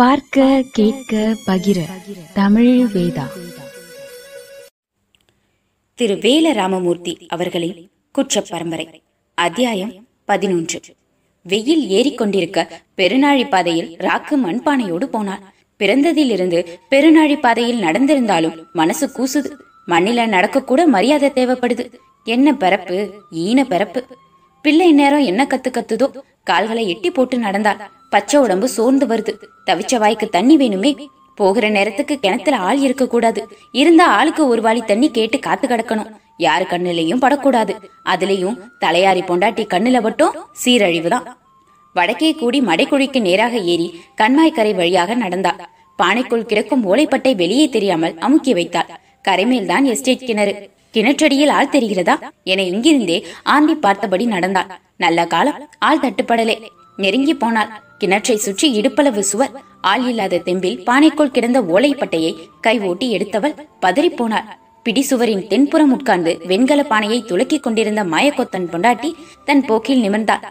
பார்க்க கேட்க பகிர. தமிழ் வேதா. திரு வேல ராமமூர்த்தி அவர்களின் குற்ற பரம்பரை அத்தியாயம் பதினொன்று. வெயில் ஏறிக்கொண்டிருக்க பெருநாழி பாதையில் ராக்கு மண்பானையோடு போனார் பிறந்ததிலிருந்து பெருநாழி பாதையில் நடந்திருந்தாலும் மனசு கூசுது. மண்ணில நடக்கக்கூட மரியாதை தேவைப்படுது. என்ன பிறப்பு? ஈன பிறப்பு. பிள்ளை நேரம் என்ன கத்து கத்துதோ கால்களை எட்டி போட்டு நடந்தாள் பச்சை உடம்பு சோர்ந்து வருது. தவிச்ச வாய்க்கு தண்ணி வேணுமே? போகிற நேரத்துக்கு கிணத்துல ஆள் இருக்க கூடாது இருந்தா ஆளுக்கு ஒரு வாளி தண்ணி கேட்டு காத்து கிடக்கணும். யாரு கண்ணுலயும் படக்கூடாது. அதுலயும் தலையாரி பொண்டாட்டி கண்ணுல மட்டும் சீரழிவுதான். வடக்கே கூடி மடைக்குழிக்கு நேராக ஏறி கண்மாய்க்கரை வழியாக நடந்தாள் பானைக்குள் கிடக்கும் ஓலைப்பட்டை வெளியே தெரியாமல் அமுக்கி வைத்தாள். கரைமேல்தான் எஸ்டேட் கிணறு. கிணற்றடியில் ஆள் தெரிகிறதா? என இங்கிருந்தே ஆண்டி பார்த்தபடி நடந்தாள். நல்ல காலம் ஆள் தட்டுப்படலே. நெருங்கி போனாள். கிணற்றை சுற்றி இடுப்பளவு சுவர். ஆள் இல்லாத தெம்பில் பானைக்குள் கிடந்த ஓலைப்பட்டையை கை ஓட்டி எடுத்தவள் பதறிப் போனாள். பிடி சுவரின் தென்புறம் உட்கார்ந்து வெண்கல பானையை துலக்கிக் கொண்டிருந்த மாயக்கொத்தன் பொண்டாட்டி தன் போக்கில் நிமிர்ந்தாள்.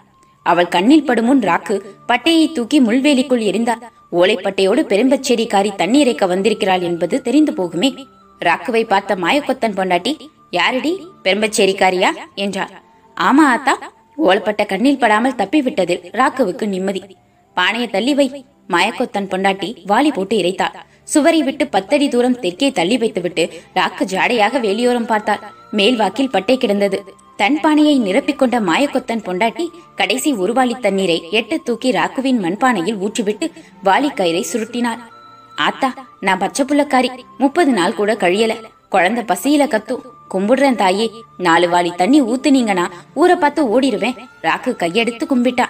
அவள் கண்ணில் படுமுன் ராக்கு பட்டையை தூக்கி முள்வேலிக்குள் எரிந்தாள் ஓலைப்பட்டையோடு பெரும்பச்சேரிக்காரி தண்ணீரைக்க வந்திருக்கிறாள் என்பது தெரிந்து போகுமே. ராக்குவை பார்த்த மாயக்கொத்தன் பொண்டாட்டி யாரடி? பெரும்பச்சேரிக்காரியா? என்றார் ஆமா ஆத்தா. ஓலப்பட்ட கண்ணில் படாமல் தப்பிவிட்டதில் ராக்குவுக்கு நிம்மதி. பானையை தள்ளி வை. மாயக்கொத்தன் பொண்டாட்டி வாளி போட்டு இறைத்தாள். சுவரை விட்டு பத்தடி தூரம் தெற்கே தள்ளி வைத்துவிட்டு ராக்கு ஜாடையாக வெளியோரம் பார்த்தாள். மேல் வாக்கில் பட்டை கிடந்தது. தன் பானையை நிரப்பிக் கொண்ட மாயக்கொத்தன் பொண்டாட்டி கடைசி உருவாளி தண்ணீரை எட்டு தூக்கி ராக்குவின் மண்பானையில் ஊற்றிவிட்டு வாளி கயிறை சுருட்டினாள். ஆத்தா நான் பச்சை புள்ளக்காரி. முப்பது நாள் கூட கழியல. குழந்தை பசியில கத்தும். கும்பிடுறேன் தாயே. நாலு வாளி தண்ணி ஊத்துனீங்கன்னா ஊரை பார்த்து ஓடிடுவேன். ராக்கு கையெடுத்து கும்பிட்டா.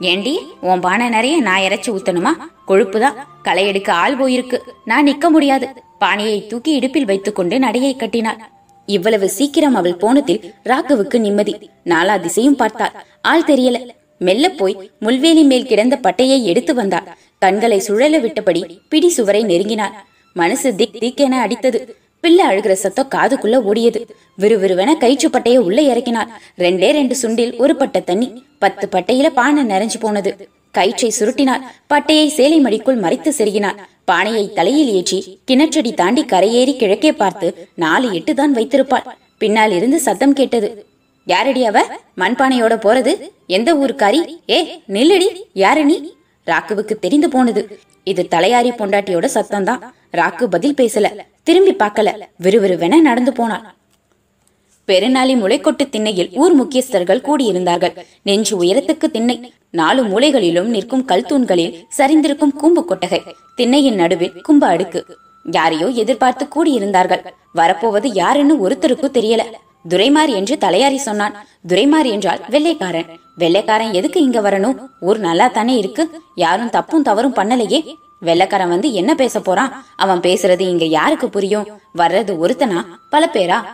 ஏண்டி உன் பானை நிறைய நான் இறைச்சி ஊத்தணுமா? கொழுப்புதான் களை எடுக்க ஆள் போயிருக்கு. நான் நிக்க முடியாது. பானையை தூக்கி இடுப்பில் வைத்துக்கொண்டு நடையை கட்டினாள். இவ்வளவு சீக்கிரம் அவள் போனதில் ராக்குவுக்கு நிம்மதி. நாலா திசையும் பார்த்தாள். ஆள் தெரியல. மெல்ல போய் முள்வேலி மேல் கிடந்த பட்டையை எடுத்து வந்தாள். கண்களை சுழல விட்டபடி பிடி சுவரை நெருங்கினாள். மனசு திக் திக்கென அடித்தது. பிள்ளை அழுகிற சத்தம் காதுக்குள்ள ஓடியது. விறுவிறுவென கயிற்று பட்டையை உள்ள இறக்கினார். ரெண்டே ரெண்டு சுண்டில் ஒரு பட்ட தண்ணி பத்து பட்டையில பானை நிறைஞ்சு போனது. கயிற்றை சுருட்டினாள் பட்டையை சேலை மடிக்குள் மறைத்து செருகினாள் பானையை தலையில் ஏற்றி கிணற்றடி தாண்டி கரையேறி கிழக்கே பார்த்து நாலு எட்டு தான் வைத்திருப்பாள். பின்னால் இருந்து சத்தம் கேட்டது. யாரடி அவ? மண்பானையோட போறது? எந்த ஊருக்காரி? ஏ நில்லடி. யாரு நீ? ராக்குவுக்கு தெரிந்து போனது. இது தலையாரி பொண்டாட்டியோட சத்தம் தான் ராக்கு பதில் பேசல. திரும்பி பார்க்கல. விறுவிறுவென நடந்து போனாள். பெருநாளி முளைக்கொட்டு திண்ணையில் ஊர் முக்கியஸ்தர்கள் கூடியிருந்தார்கள். நெஞ்சு உயரத்துக்கு திண்ணை. நாலு மூலைகளிலும் நிற்கும் கல் தூண்களில் சரிந்திருக்கும் கூம்பு கொட்டகை. திண்ணையின் நடுவில் கும்ப அடுக்கு. யாரையோ எதிர்பார்த்து கூடியிருந்தார்கள். வரப்போவது யாருன்னு ஒருத்தருக்கு தெரியல. துரைமார் என்று தலையாரி சொன்னான். துரைமார் என்றால் வெள்ளைக்காரன். வெள்ளைக்காரன் எதுக்கு இங்க வரணும்? ஊர் நல்லா தானே இருக்கு. யாரும் தப்பும் தவறும் பண்ணலையே. வெள்ளக்காரன் வந்து என்ன பேச போறான்? அவன் பேசுறது இங்க யாருக்கு புரியும்? வர்றது ஒருத்தனா? பல பேரா?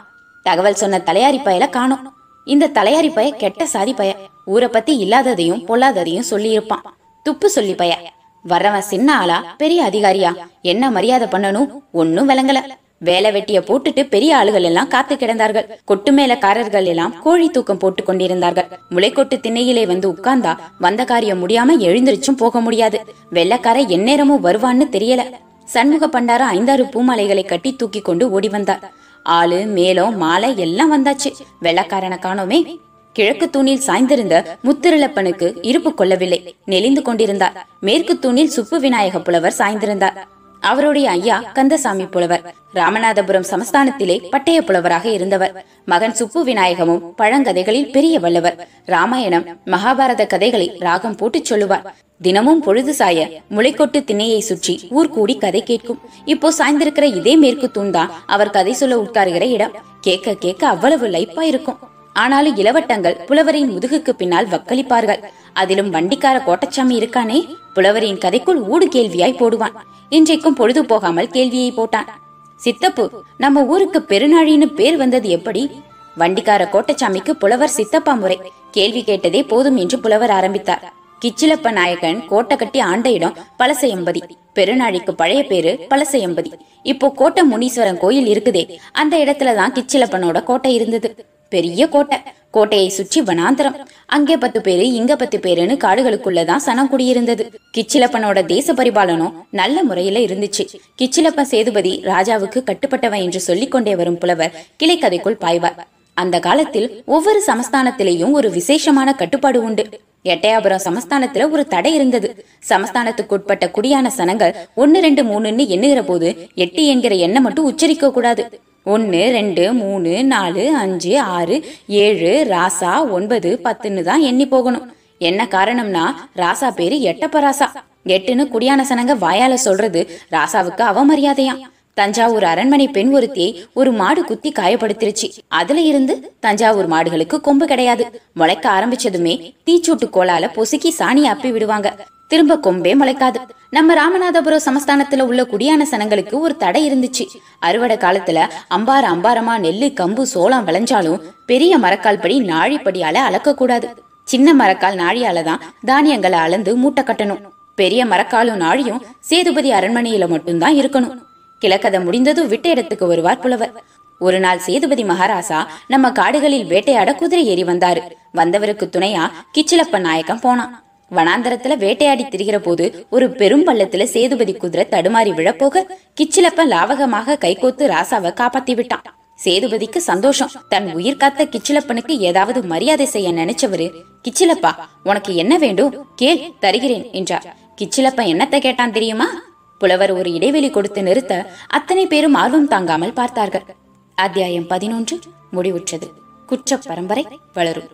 தகவல் சொன்ன தலையாரி பயல காணும். இந்த தலையாரி பய கெட்ட சாதி பய. ஊரை பத்தி இல்லாததையும் பொல்லாததையும் சொல்லி இருப்பான் துப்பு சொல்லி பய. வர்றவன் சின்ன ஆளா? பெரிய அதிகாரியா? என்ன மரியாதை பண்ணணும்? ஒன்னும் விளங்கல. வேலை வெட்டிய போட்டுட்டு பெரிய ஆளுகள் எல்லாம் காத்து கிடந்தார்கள். கொட்டு மேலக்காரர்கள் எல்லாம் கோழி தூக்கம் போட்டு கொண்டிருந்தார்கள். முளைக்கொட்டு திண்ணையிலே வந்து உட்கார்ந்தா வந்த காரியம் முடியாம எழுந்திருச்சும் போக முடியாது. வெள்ளக்கார எந்நேரமும் வருவான்னு தெரியல. சண்முக பண்டார ஐந்தாறு பூமாலைகளை கட்டி தூக்கி கொண்டு ஓடி வந்தார். ஆளு மேலம் மாலை எல்லாம் வந்தாச்சு. வெள்ளக்காரனை காணோமே. கிழக்கு தூணில் சாய்ந்திருந்த முத்திருளப்பனுக்கு இருப்பு கொள்ளவில்லை. நெளிந்து கொண்டிருந்தார். மேற்கு தூணில் சுப்பு விநாயக புலவர் சாய்ந்திருந்தார். அவருடைய ஐயா கந்தசாமி புலவர். ராமநாதபுரம் சமஸ்தானத்திலே பட்டய புலவராக இருந்தவர். மகன் சுப்பு விநாயகமும் பழங்கதைகளில் பெரிய வல்லவர் ராமாயணம் மகாபாரத கதைகளை ராகம் போட்டுச் சொல்லுவார். தினமும் பொழுது சாய முளைக்கொட்டு திண்ணையை சுற்றி ஊர் கூடி கதை கேட்கும். இப்போ சாய்ந்திருக்கிற இதே மேற்கு தூண் தான் அவர் கதை சொல்ல உட்காருகிற இடம். கேட்க கேட்க அவ்வளவு லைப்பா இருக்கும். ஆனாலும் இளவட்டங்கள் புலவரின் முதுகுக்கு பின்னால் வக்களிப்பார்கள். அதிலும் வண்டிக்கார கோட்டச்சாமி இருக்கானே? புலவரின் கதைக்குள் ஊடு கேள்வியாய் போடுவான். இன்றைக்கும் பொழுது போகாமல் கேள்வியை போட்டான். சித்தப்பு நம்ம ஊருக்கு பெருநாழின்னு பேர் வந்தது எப்படி? வண்டிக்கார கோட்டச்சாமிக்கு புலவர் சித்தப்பா முறை. கேள்வி கேட்டதே போதும் என்று புலவர் ஆரம்பித்தார். கிச்சிலப்ப நாயகன் கோட்டை கட்டி ஆண்ட இடம் பழசையம்பதி பெருநாழிக்கு பழைய பேரு பழசையம்பதி இப்போ கோட்டை முனீஸ்வரன் கோயில் இருக்குதே. அந்த இடத்துலதான் கிச்சிலப்பனோட கோட்டை இருந்தது. பெரிய கோட்டை. கோட்டையை சுற்றி வனாந்தரம். அங்கே பத்து பேரு இங்க பத்து பேருன்னு காடுகளுக்குள்ளதான் சனம் குடியிருந்தது. கிச்சிலப்பனோட தேச பரிபாலனம் நல்ல முறையில இருந்துச்சு. கிச்சிலப்ப சேதுபதி ராஜாவுக்கு கட்டுப்பட்டவன் என்று சொல்லிக் கொண்டே வரும் புலவர் கிளைக்கதைக்குள் பாய்வார். அந்த காலத்தில் ஒவ்வொரு சமஸ்தானத்திலேயும் ஒரு விசேஷமான கட்டுப்பாடு உண்டு. எட்டயாபுரம் சமஸ்தானத்துல ஒரு தடை இருந்தது. சமஸ்தானத்துக்கு உட்பட்ட குடியான சனங்கள் ஒன்னு ரெண்டு மூணுன்னு எண்ணுகிற போது எட்டு என்கிற எண்ணம் மட்டும் உச்சரிக்க கூடாது. ஒன்று ரெண்டு மூணு நாலு அஞ்சு ஆறு ஏழு ராசா ஒன்பது பத்துன்னு தான் எண்ணி போகணும். என்ன காரணம்னா ராசா பேரு எட்டப்ப ராசா எட்டுன்னு குடியான சனங்க வாயால சொல்றது ராசாவுக்கு அவமரியாதையாம். தஞ்சாவூர் அரண்மனை பெண் ஒருத்தியை ஒரு மாடு குத்தி காயப்படுத்திருச்சு. அதுல இருந்து தஞ்சாவூர் மாடுகளுக்கு கொம்பு கிடையாது. முளைக்க ஆரம்பிச்சதுமே தீச்சூட்டு கோலால பொசுக்கி சாணி அப்பி விடுவாங்க திரும்ப கொம்பே முளைக்காது நம்ம ராமநாதபுரம் சமஸ்தானத்துல உள்ள குடியான சனங்களுக்கு ஒரு தடை இருந்துச்சு. அறுவடை காலத்துல அம்பார அம்பாரமா நெல்லு கம்பு சோளம் விளைஞ்சாலும் பெரிய மரக்கால் படி நாழிப்படியால அளக்க கூடாது. சின்ன மரக்கால் நாழியால தான் தானியங்களை அளந்து மூட்டை கட்டணும். பெரிய மரக்காலும் நாழியும் சேதுபதி அரண்மனையில மட்டும்தான் இருக்கணும். கிழக்கதை முடிந்ததும் விட்ட இடத்துக்கு வருவார் புலவர். ஒரு நாள் சேதுபதி மகாராசா நம்ம காடுகளில் வேட்டையாட குதிரை ஏறி வந்தாரு. வந்தவருக்கு துணையா கிச்சிலப்ப நாயக்கம் போனான். வனாந்தரத்துல வேட்டையாடி திரிகிற போது ஒரு பெரும் பள்ளத்துல சேதுபதி குதிரை தடுமாறி விழப்போக கிச்சிலப்பன் லாவகமாக கைகோத்து ராசாவை காப்பாத்தி விட்டான். சேதுபதிக்கு சந்தோஷம். தன் உயிர் காத்த கிச்சிலப்பனுக்கு ஏதாவது மரியாதை செய்ய நினைச்சவரு கிச்சிலப்பா உனக்கு என்ன வேண்டும்? கேள் தருகிறேன் என்றார். கிச்சிலப்பன் என்னத்தை கேட்டான் தெரியுமா? புலவர் ஒரு இடைவெளி கொடுத்து நிறுத்த அத்தனை பேரும் ஆர்வம் தாங்காமல் பார்த்தார்கள். அத்தியாயம் பதினொன்று முடிவுற்றது. குற்ற பரம்பரை வளரும்.